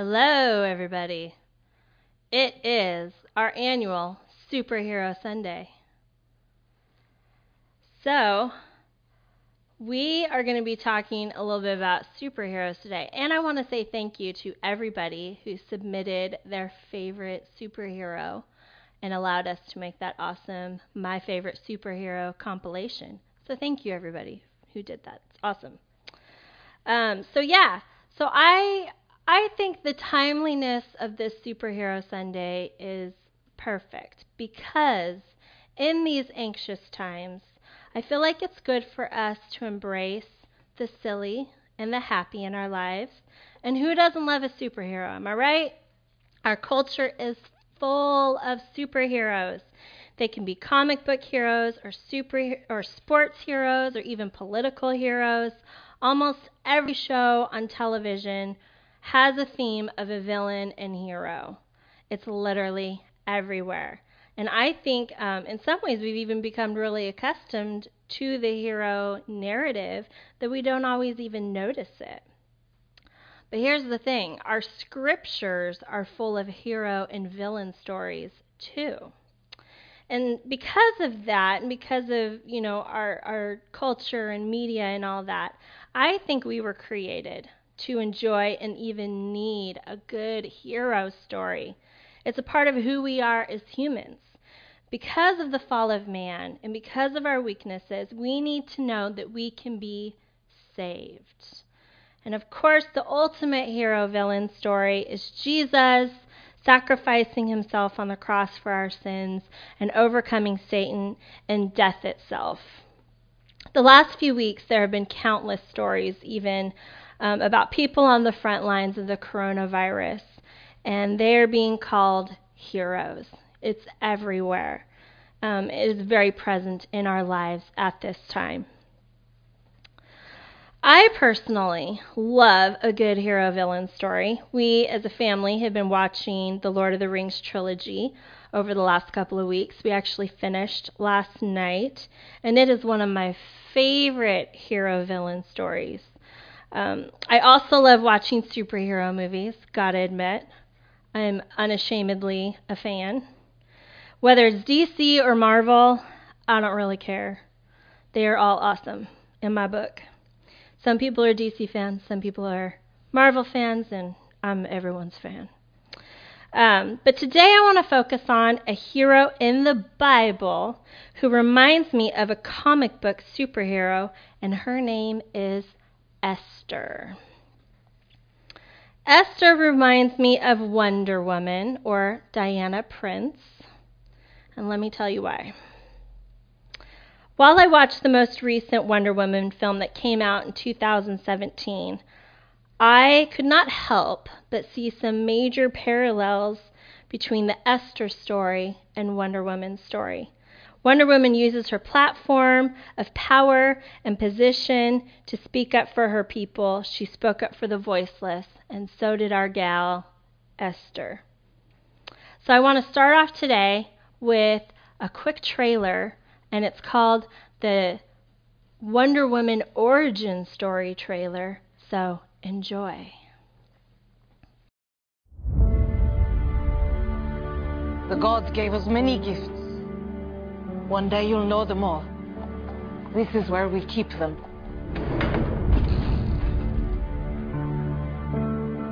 Hello, everybody. It is our annual Superhero Sunday. So, we are going to be talking a little bit about superheroes today. And I want to say thank you to everybody who submitted their favorite superhero and allowed us to make that awesome My Favorite Superhero compilation. So, thank you, everybody who did that. It's awesome. Um, so, yeah. So, I I think the timeliness of this Superhero Sunday is perfect because in these anxious times, I feel like it's good for us to embrace the silly and the happy in our lives. And who doesn't love a superhero? Am I right? Our culture is full of superheroes. They can be comic book heroes or super or sports heroes or even political heroes. Almost every show on television has a theme of a villain and hero. It's literally everywhere. And I think um, in some ways we've even become really accustomed to the hero narrative that we don't always even notice it. But here's the thing our scriptures are full of hero and villain stories too. And because of that, and because of you know our, our culture and media and all that, I think we were created to enjoy and even need a good hero story. It's a part of who we are as humans. Because of the fall of man and because of our weaknesses, we need to know that we can be saved. And of course, the ultimate hero villain story is Jesus sacrificing himself on the cross for our sins and overcoming Satan and death itself. The last few weeks, there have been countless stories, even um, about people on the front lines of the coronavirus, and they're being called heroes. It's everywhere. Um, it is very present in our lives at this time. I personally love a good hero villain story. We, as a family, have been watching the Lord of the Rings trilogy over the last couple of weeks. We actually finished last night, and it is one of my favorite hero villain stories. Um, I also love watching superhero movies, gotta admit. I'm unashamedly a fan. Whether it's DC or Marvel, I don't really care. They are all awesome in my book. Some people are DC fans, some people are Marvel fans, and I'm everyone's fan. Um, but today I want to focus on a hero in the Bible who reminds me of a comic book superhero, and her name is Esther. Esther reminds me of Wonder Woman or Diana Prince, and let me tell you why. While I watched the most recent Wonder Woman film that came out in 2017, I could not help but see some major parallels between the Esther story and Wonder Woman's story. Wonder Woman uses her platform of power and position to speak up for her people. She spoke up for the voiceless, and so did our gal, Esther. So I want to start off today with a quick trailer, and it's called the Wonder Woman Origin Story trailer. So enjoy. The gods gave us many gifts. One day you'll know them all. This is where we keep them.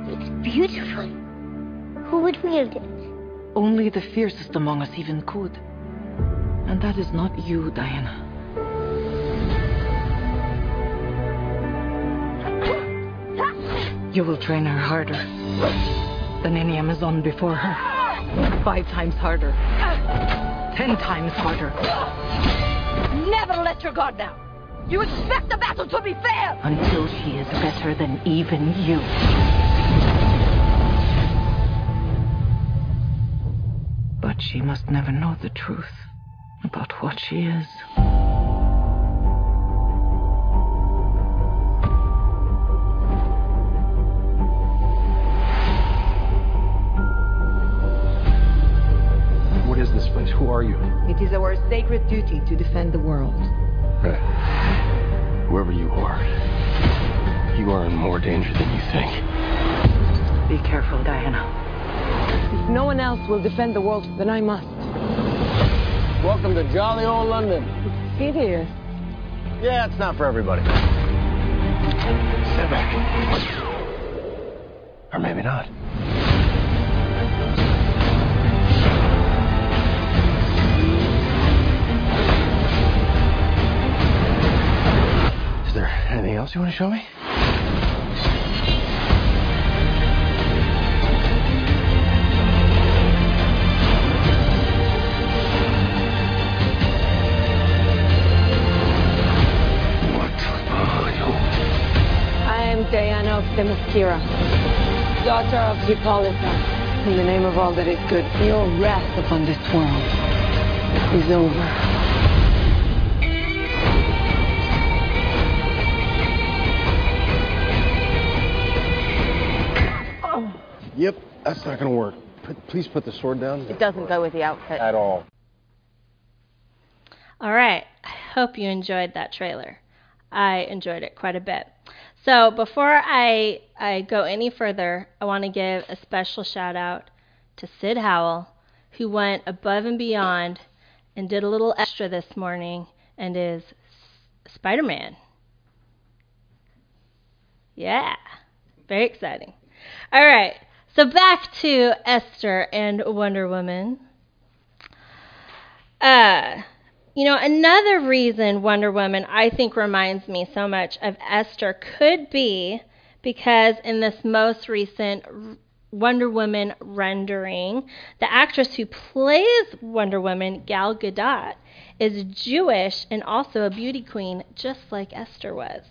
It's beautiful. Who would wield it? Only the fiercest among us even could. And that is not you, Diana. You will train her harder than any Amazon before her. Five times harder. Ten times harder. Never let your guard down. You expect the battle to be fair. Until she is better than even you. But she must never know the truth about what she is. Who are you? It is our sacred duty to defend the world. Right. Whoever you are, you are in more danger than you think. Be careful, Diana. If no one else will defend the world, then I must. Welcome to jolly old London. It is. Yeah, it's not for everybody. Sit back. Or maybe not. Anything else you want to show me? What are you? I am Diana of Themyscira, daughter of Hippolyta. In the name of all that is good, your wrath upon this world is over. Yep, that's not gonna work. Put, please put the sword down. It doesn't go with the outfit. At all. All right. I hope you enjoyed that trailer. I enjoyed it quite a bit. So before I I go any further, I want to give a special shout out to Sid Howell, who went above and beyond and did a little extra this morning and is Spider Man. Yeah, very exciting. All right, so back to Esther and Wonder Woman. Uh, you know, another reason Wonder Woman I think reminds me so much of Esther could be because in this most recent Wonder Woman rendering, the actress who plays Wonder Woman, Gal Gadot, is Jewish and also a beauty queen, just like Esther was.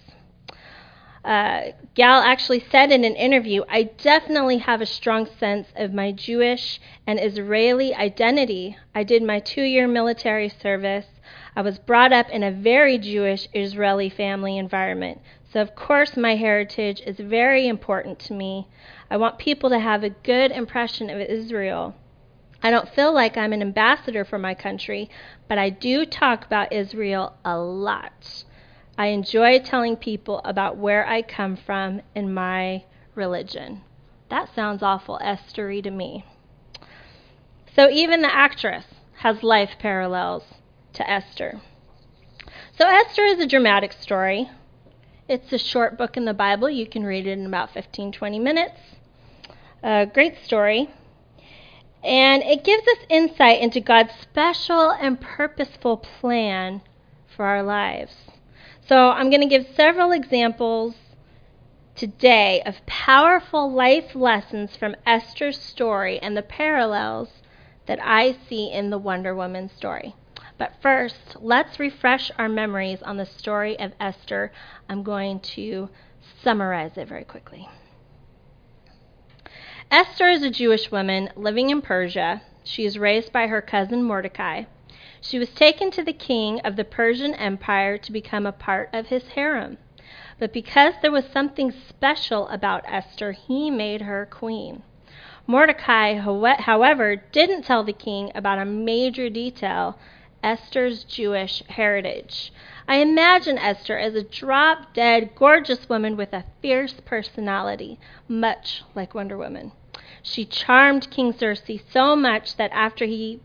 Uh, Gal actually said in an interview, I definitely have a strong sense of my Jewish and Israeli identity. I did my two year military service. I was brought up in a very Jewish Israeli family environment. So, of course, my heritage is very important to me. I want people to have a good impression of Israel. I don't feel like I'm an ambassador for my country, but I do talk about Israel a lot. I enjoy telling people about where I come from in my religion. That sounds awful Estery to me. So even the actress has life parallels to Esther. So Esther is a dramatic story. It's a short book in the Bible. You can read it in about 15, 20 minutes. A great story. And it gives us insight into God's special and purposeful plan for our lives. So I'm going to give several examples today of powerful life lessons from Esther's story and the parallels that I see in the Wonder Woman story. But first, let's refresh our memories on the story of Esther. I'm going to summarize it very quickly. Esther is a Jewish woman living in Persia. She is raised by her cousin Mordecai. She was taken to the king of the Persian Empire to become a part of his harem. But because there was something special about Esther, he made her queen. Mordecai, however, didn't tell the king about a major detail Esther's Jewish heritage. I imagine Esther as a drop dead, gorgeous woman with a fierce personality, much like Wonder Woman. She charmed King Xerxes so much that after he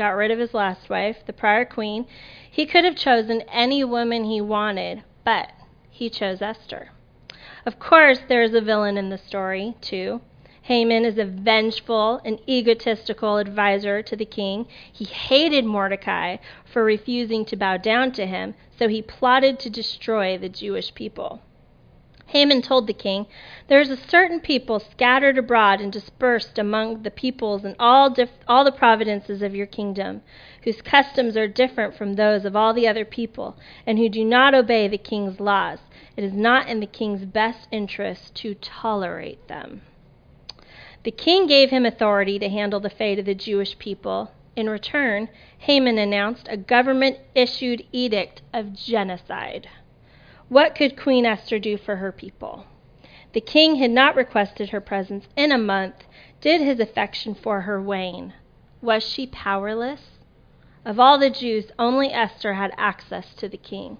got rid of his last wife, the prior queen, he could have chosen any woman he wanted, but he chose Esther. Of course, there is a villain in the story, too. Haman is a vengeful and egotistical advisor to the king. He hated Mordecai for refusing to bow down to him, so he plotted to destroy the Jewish people. Haman told the king, There is a certain people scattered abroad and dispersed among the peoples in all, dif- all the provinces of your kingdom, whose customs are different from those of all the other people, and who do not obey the king's laws. It is not in the king's best interest to tolerate them. The king gave him authority to handle the fate of the Jewish people. In return, Haman announced a government issued edict of genocide. What could Queen Esther do for her people? The king had not requested her presence in a month. Did his affection for her wane? Was she powerless? Of all the Jews, only Esther had access to the king.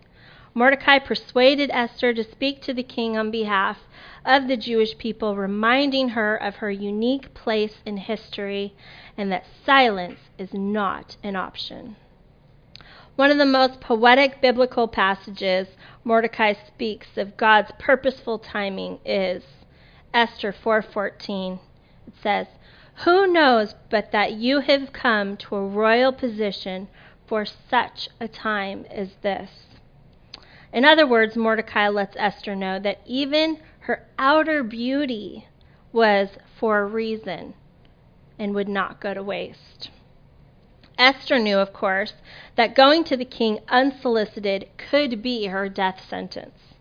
Mordecai persuaded Esther to speak to the king on behalf of the Jewish people, reminding her of her unique place in history and that silence is not an option. One of the most poetic biblical passages Mordecai speaks of God's purposeful timing is Esther 4:14. It says, "Who knows but that you have come to a royal position for such a time as this?" In other words, Mordecai lets Esther know that even her outer beauty was for a reason and would not go to waste. Esther knew, of course, that going to the king unsolicited could be her death sentence.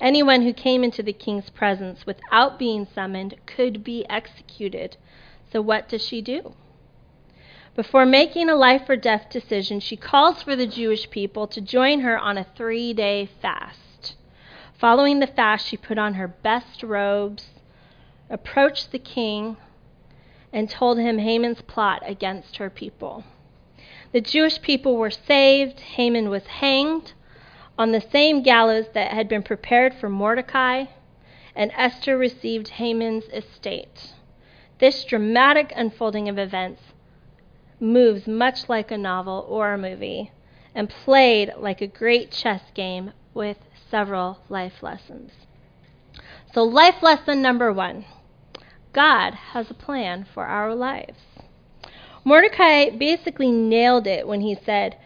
Anyone who came into the king's presence without being summoned could be executed. So, what does she do? Before making a life or death decision, she calls for the Jewish people to join her on a three day fast. Following the fast, she put on her best robes, approached the king, and told him Haman's plot against her people. The Jewish people were saved. Haman was hanged on the same gallows that had been prepared for Mordecai, and Esther received Haman's estate. This dramatic unfolding of events moves much like a novel or a movie and played like a great chess game with several life lessons. So, life lesson number one God has a plan for our lives. Mordecai basically nailed it when he said,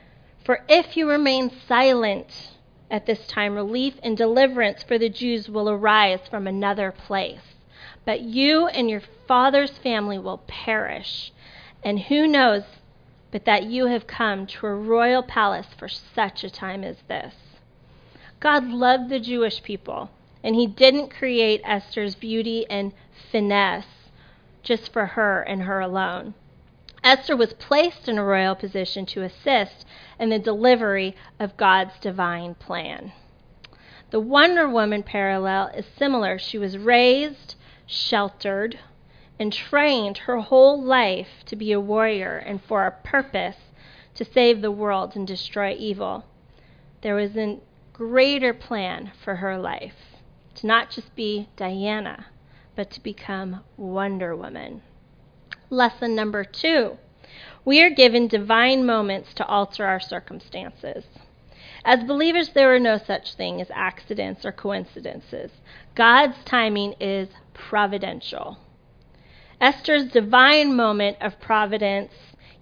For if you remain silent at this time, relief and deliverance for the Jews will arise from another place. But you and your father's family will perish. And who knows but that you have come to a royal palace for such a time as this? God loved the Jewish people, and he didn't create Esther's beauty and finesse just for her and her alone. Esther was placed in a royal position to assist in the delivery of God's divine plan. The Wonder Woman parallel is similar. She was raised, sheltered, and trained her whole life to be a warrior and for a purpose to save the world and destroy evil. There was a greater plan for her life to not just be Diana, but to become Wonder Woman. Lesson number two we are given divine moments to alter our circumstances. As believers, there are no such thing as accidents or coincidences. God's timing is providential. Esther's divine moment of providence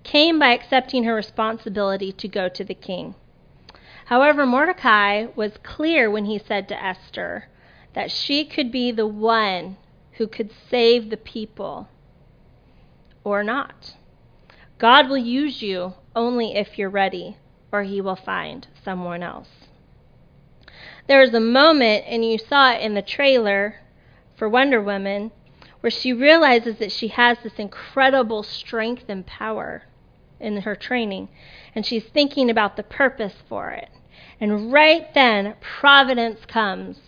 came by accepting her responsibility to go to the king. However, Mordecai was clear when he said to Esther that she could be the one who could save the people or not. God will use you only if you're ready, or he will find someone else. There is a moment, and you saw it in the trailer for Wonder Woman, where she realizes that she has this incredible strength and power in her training, and she's thinking about the purpose for it. And right then, providence comes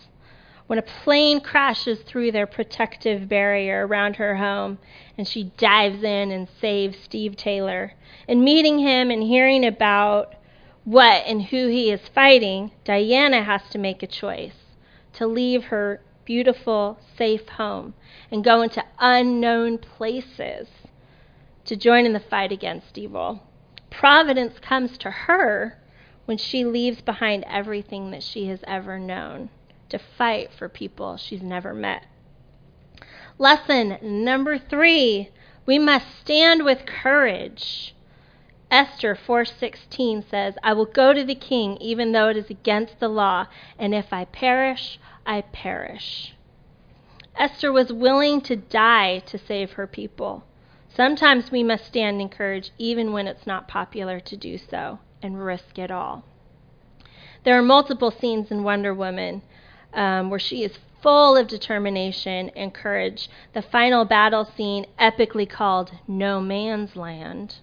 when a plane crashes through their protective barrier around her home and she dives in and saves Steve Taylor. And meeting him and hearing about what and who he is fighting, Diana has to make a choice to leave her beautiful, safe home and go into unknown places to join in the fight against evil. Providence comes to her when she leaves behind everything that she has ever known to fight for people she's never met. Lesson number three we must stand with courage. Esther 4:16 says, "I will go to the king even though it is against the law, and if I perish, I perish." Esther was willing to die to save her people. Sometimes we must stand in courage even when it's not popular to do so and risk it all. There are multiple scenes in Wonder Woman um, where she is full of determination and courage. The final battle scene, epically called No Man's Land,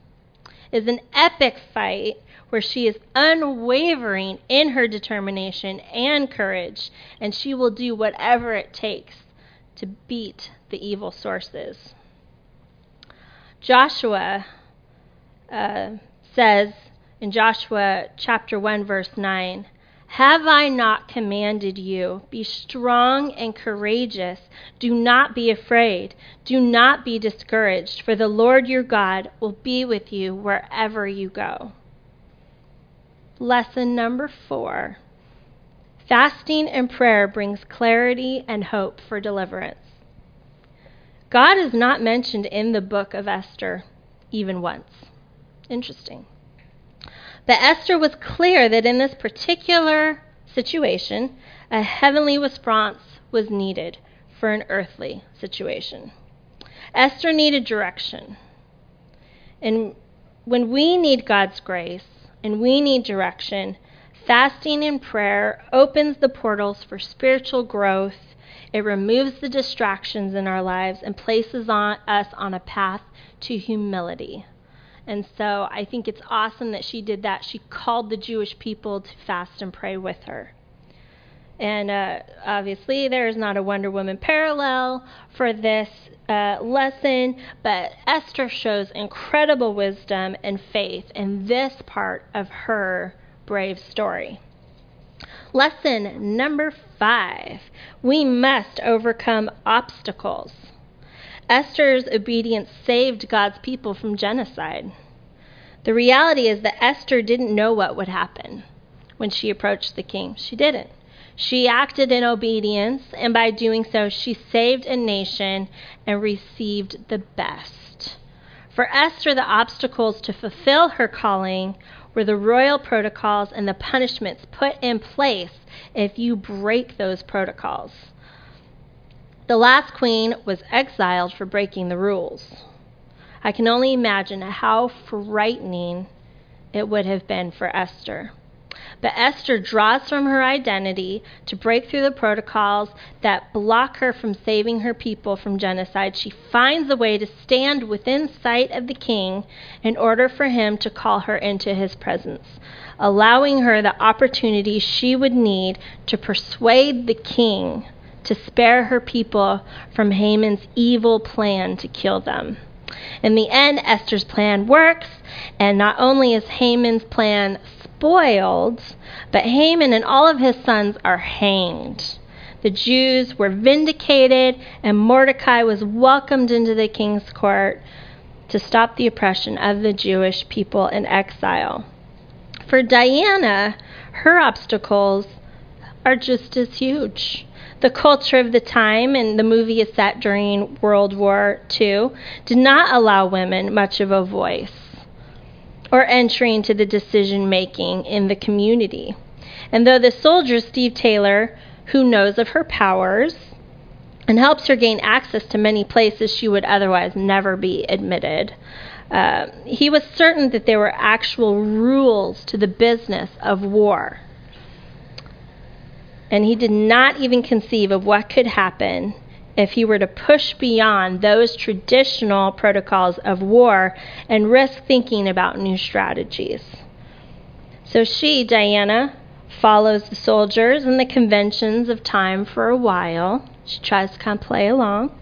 is an epic fight where she is unwavering in her determination and courage, and she will do whatever it takes to beat the evil sources. Joshua uh, says in Joshua chapter 1, verse 9, Have I not commanded you? Be strong and courageous. Do not be afraid. Do not be discouraged, for the Lord your God will be with you wherever you go. Lesson number four Fasting and prayer brings clarity and hope for deliverance. God is not mentioned in the book of Esther even once. Interesting. But Esther was clear that in this particular situation, a heavenly response was needed for an earthly situation. Esther needed direction. And when we need God's grace and we need direction, fasting and prayer opens the portals for spiritual growth. It removes the distractions in our lives and places on us on a path to humility. And so I think it's awesome that she did that. She called the Jewish people to fast and pray with her. And uh, obviously, there is not a Wonder Woman parallel for this uh, lesson, but Esther shows incredible wisdom and faith in this part of her brave story. Lesson number five we must overcome obstacles. Esther's obedience saved God's people from genocide. The reality is that Esther didn't know what would happen when she approached the king. She didn't. She acted in obedience, and by doing so, she saved a nation and received the best. For Esther, the obstacles to fulfill her calling were the royal protocols and the punishments put in place if you break those protocols. The last queen was exiled for breaking the rules. I can only imagine how frightening it would have been for Esther. But Esther draws from her identity to break through the protocols that block her from saving her people from genocide. She finds a way to stand within sight of the king in order for him to call her into his presence, allowing her the opportunity she would need to persuade the king to spare her people from Haman's evil plan to kill them. In the end, Esther's plan works, and not only is Haman's plan spoiled, but Haman and all of his sons are hanged. The Jews were vindicated, and Mordecai was welcomed into the king's court to stop the oppression of the Jewish people in exile. For Diana, her obstacles are just as huge. The culture of the time, and the movie is set during World War II, did not allow women much of a voice or entry into the decision making in the community. And though the soldier, Steve Taylor, who knows of her powers and helps her gain access to many places she would otherwise never be admitted, uh, he was certain that there were actual rules to the business of war and he did not even conceive of what could happen if he were to push beyond those traditional protocols of war and risk thinking about new strategies. So she, Diana, follows the soldiers and the conventions of time for a while. She tries to kind of play along.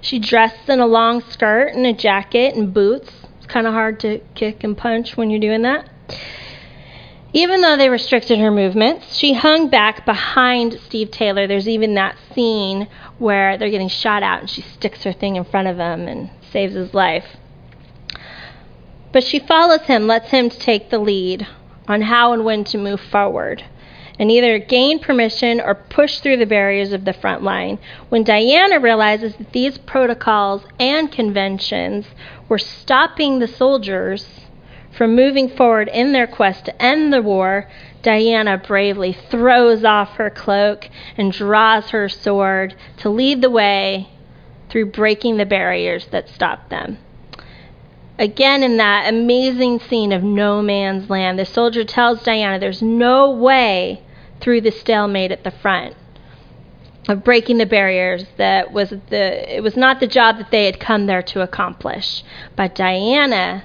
She dresses in a long skirt and a jacket and boots. It's kind of hard to kick and punch when you're doing that. Even though they restricted her movements, she hung back behind Steve Taylor. There's even that scene where they're getting shot out and she sticks her thing in front of him and saves his life. But she follows him, lets him take the lead on how and when to move forward and either gain permission or push through the barriers of the front line. When Diana realizes that these protocols and conventions were stopping the soldiers from moving forward in their quest to end the war, Diana bravely throws off her cloak and draws her sword to lead the way through breaking the barriers that stopped them. Again, in that amazing scene of no man's land, the soldier tells Diana there's no way through the stalemate at the front of breaking the barriers that was the it was not the job that they had come there to accomplish but Diana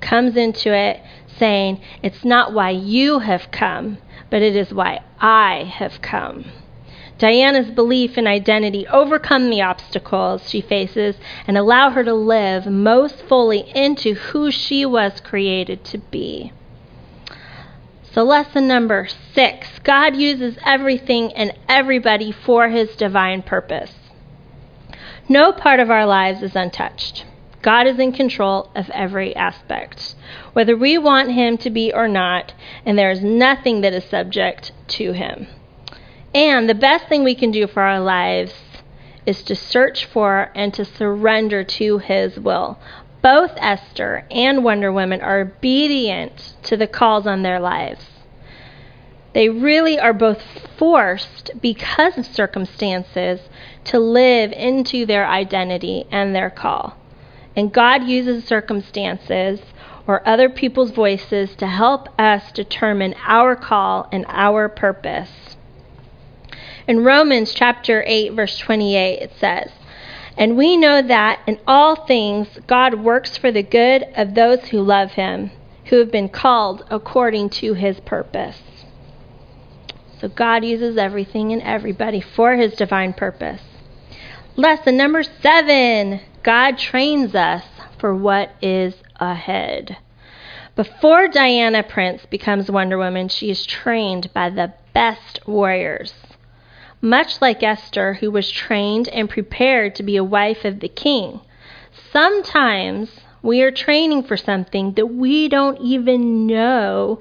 comes into it saying, It's not why you have come, but it is why I have come. Diana's belief and identity overcome the obstacles she faces and allow her to live most fully into who she was created to be. So, lesson number six God uses everything and everybody for his divine purpose. No part of our lives is untouched. God is in control of every aspect, whether we want him to be or not, and there is nothing that is subject to him. And the best thing we can do for our lives is to search for and to surrender to his will. Both Esther and Wonder Woman are obedient to the calls on their lives. They really are both forced because of circumstances to live into their identity and their call. And God uses circumstances or other people's voices to help us determine our call and our purpose. In Romans chapter 8 verse 28 it says, "And we know that in all things God works for the good of those who love him, who have been called according to his purpose." So God uses everything and everybody for his divine purpose. Lesson number 7, God trains us for what is ahead. Before Diana Prince becomes Wonder Woman, she is trained by the best warriors much like Esther, who was trained and prepared to be a wife of the king. Sometimes we are training for something that we don't even know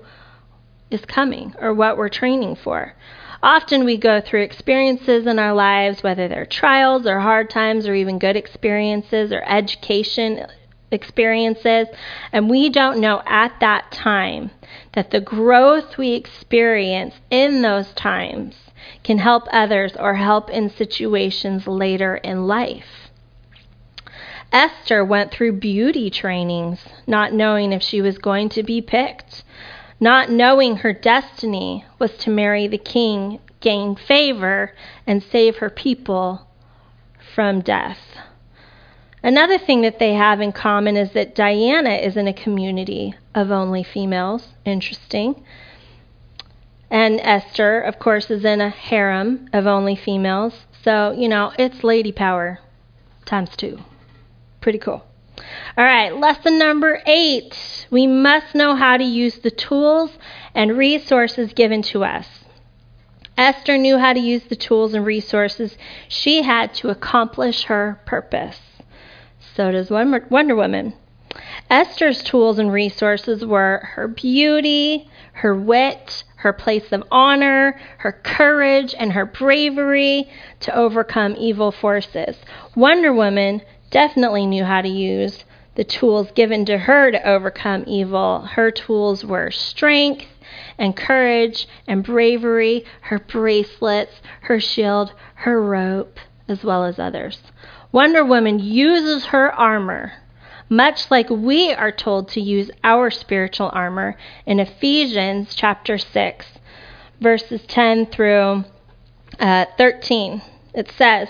is coming or what we're training for. Often we go through experiences in our lives, whether they're trials or hard times or even good experiences or education experiences, and we don't know at that time that the growth we experience in those times can help others or help in situations later in life. Esther went through beauty trainings, not knowing if she was going to be picked, not knowing her destiny was to marry the king, gain favor, and save her people from death. Another thing that they have in common is that Diana is in a community of only females. Interesting. And Esther, of course, is in a harem of only females. So, you know, it's lady power times two. Pretty cool. All right, lesson number eight. We must know how to use the tools and resources given to us. Esther knew how to use the tools and resources she had to accomplish her purpose. So does Wonder Woman. Esther's tools and resources were her beauty, her wit, her place of honor, her courage, and her bravery to overcome evil forces. Wonder Woman definitely knew how to use the tools given to her to overcome evil. Her tools were strength and courage and bravery, her bracelets, her shield, her rope, as well as others. Wonder Woman uses her armor much like we are told to use our spiritual armor in Ephesians chapter 6, verses 10 through uh, 13. It says,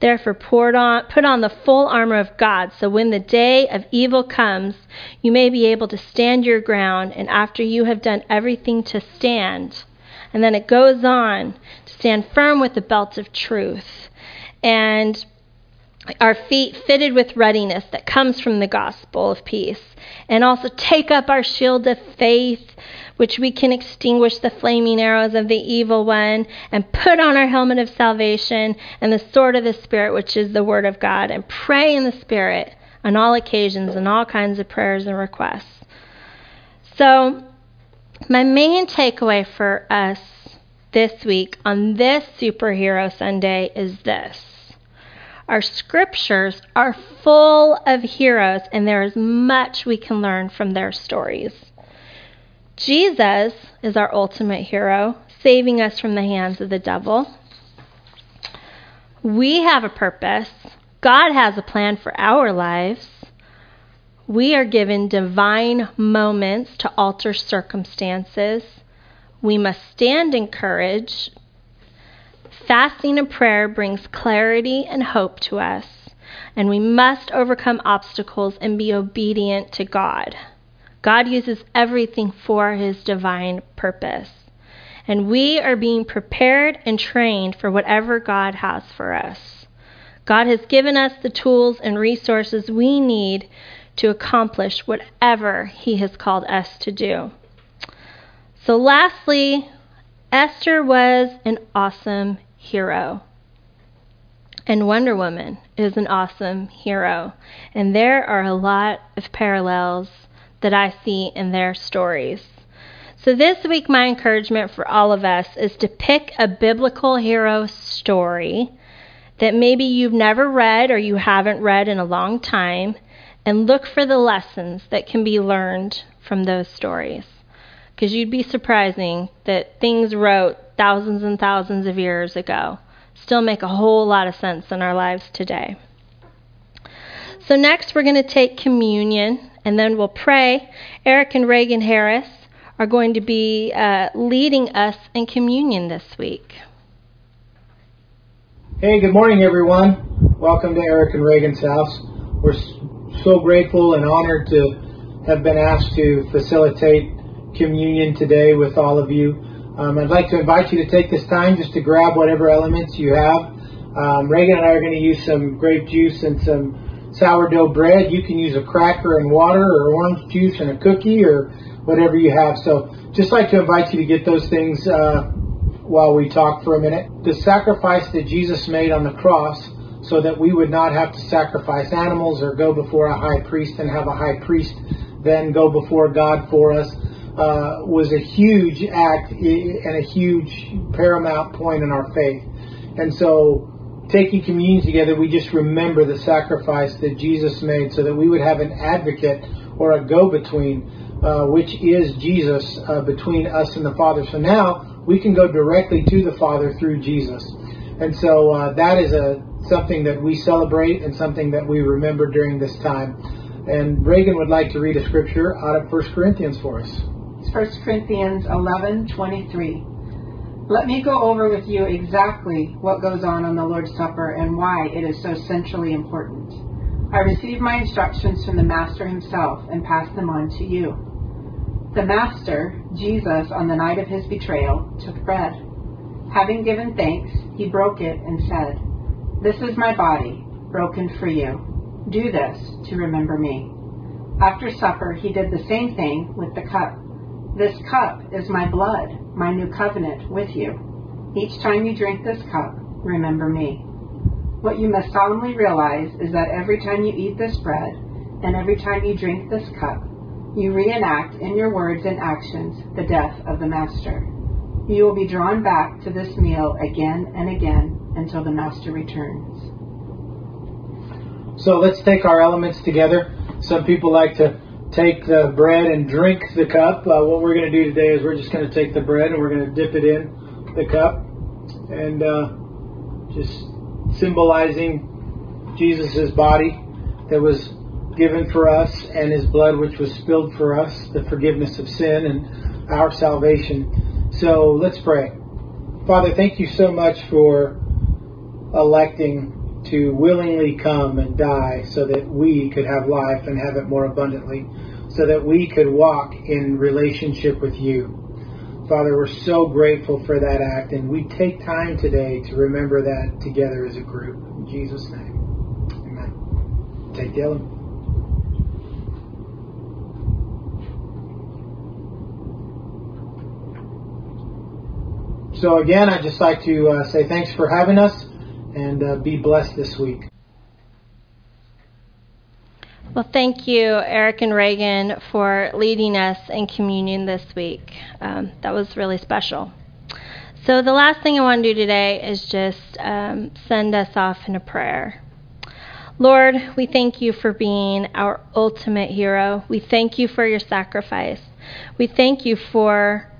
Therefore, on, put on the full armor of God, so when the day of evil comes, you may be able to stand your ground, and after you have done everything to stand. And then it goes on to stand firm with the belt of truth. And our feet fitted with readiness that comes from the gospel of peace, and also take up our shield of faith, which we can extinguish the flaming arrows of the evil one, and put on our helmet of salvation and the sword of the Spirit, which is the word of God, and pray in the Spirit on all occasions and all kinds of prayers and requests. So, my main takeaway for us this week on this Superhero Sunday is this our scriptures are full of heroes, and there is much we can learn from their stories. Jesus is our ultimate hero, saving us from the hands of the devil. We have a purpose. God has a plan for our lives. We are given divine moments to alter circumstances. We must stand in courage, Fasting and prayer brings clarity and hope to us, and we must overcome obstacles and be obedient to God. God uses everything for his divine purpose, and we are being prepared and trained for whatever God has for us. God has given us the tools and resources we need to accomplish whatever he has called us to do. So, lastly, Esther was an awesome hero. And Wonder Woman is an awesome hero. And there are a lot of parallels that I see in their stories. So, this week, my encouragement for all of us is to pick a biblical hero story that maybe you've never read or you haven't read in a long time and look for the lessons that can be learned from those stories because you'd be surprising that things wrote thousands and thousands of years ago still make a whole lot of sense in our lives today. So, next, we're going to take communion and then we'll pray. Eric and Reagan Harris are going to be uh, leading us in communion this week. Hey, good morning, everyone. Welcome to Eric and Reagan's house. We're so grateful and honored to have been asked to facilitate communion today with all of you. Um, I'd like to invite you to take this time just to grab whatever elements you have. Um, Reagan and I are going to use some grape juice and some sourdough bread. You can use a cracker and water or orange juice and a cookie or whatever you have. So just like to invite you to get those things uh, while we talk for a minute. The sacrifice that Jesus made on the cross so that we would not have to sacrifice animals or go before a high priest and have a high priest then go before God for us uh, was a huge act and a huge paramount point in our faith. And so, taking communion together, we just remember the sacrifice that Jesus made so that we would have an advocate or a go between, uh, which is Jesus uh, between us and the Father. So now we can go directly to the Father through Jesus. And so uh, that is a something that we celebrate and something that we remember during this time. And Reagan would like to read a scripture out of 1 Corinthians for us. 1 Corinthians 11:23. Let me go over with you exactly what goes on on the Lord's Supper and why it is so centrally important. I received my instructions from the Master himself and passed them on to you. The Master, Jesus, on the night of his betrayal, took bread. Having given thanks, he broke it and said, This is my body, broken for you. Do this to remember me. After supper, he did the same thing with the cup. This cup is my blood, my new covenant with you. Each time you drink this cup, remember me. What you must solemnly realize is that every time you eat this bread and every time you drink this cup, you reenact in your words and actions the death of the Master. You will be drawn back to this meal again and again until the Master returns. So let's take our elements together. Some people like to take the bread and drink the cup. Uh, what we're going to do today is we're just going to take the bread and we're going to dip it in the cup and uh, just symbolizing Jesus' body that was given for us and his blood which was spilled for us, the forgiveness of sin and our salvation. So let's pray. Father, thank you so much for electing to willingly come and die so that we could have life and have it more abundantly, so that we could walk in relationship with you. Father, we're so grateful for that act, and we take time today to remember that together as a group. In Jesus' name, amen. Take the element. So again, I'd just like to uh, say thanks for having us and uh, be blessed this week. Well, thank you, Eric and Reagan, for leading us in communion this week. Um, that was really special. So, the last thing I want to do today is just um, send us off in a prayer. Lord, we thank you for being our ultimate hero. We thank you for your sacrifice. We thank you for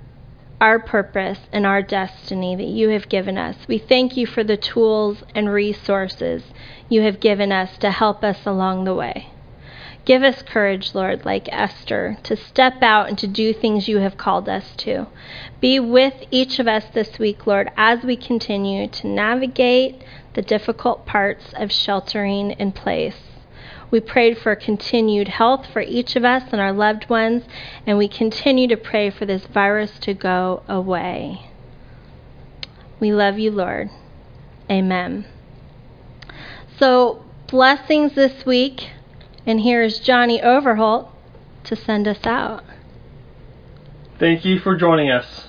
our purpose and our destiny that you have given us. We thank you for the tools and resources you have given us to help us along the way. Give us courage, Lord, like Esther, to step out and to do things you have called us to. Be with each of us this week, Lord, as we continue to navigate the difficult parts of sheltering in place. We prayed for continued health for each of us and our loved ones, and we continue to pray for this virus to go away. We love you, Lord. Amen. So, blessings this week. And here's Johnny Overholt to send us out. Thank you for joining us.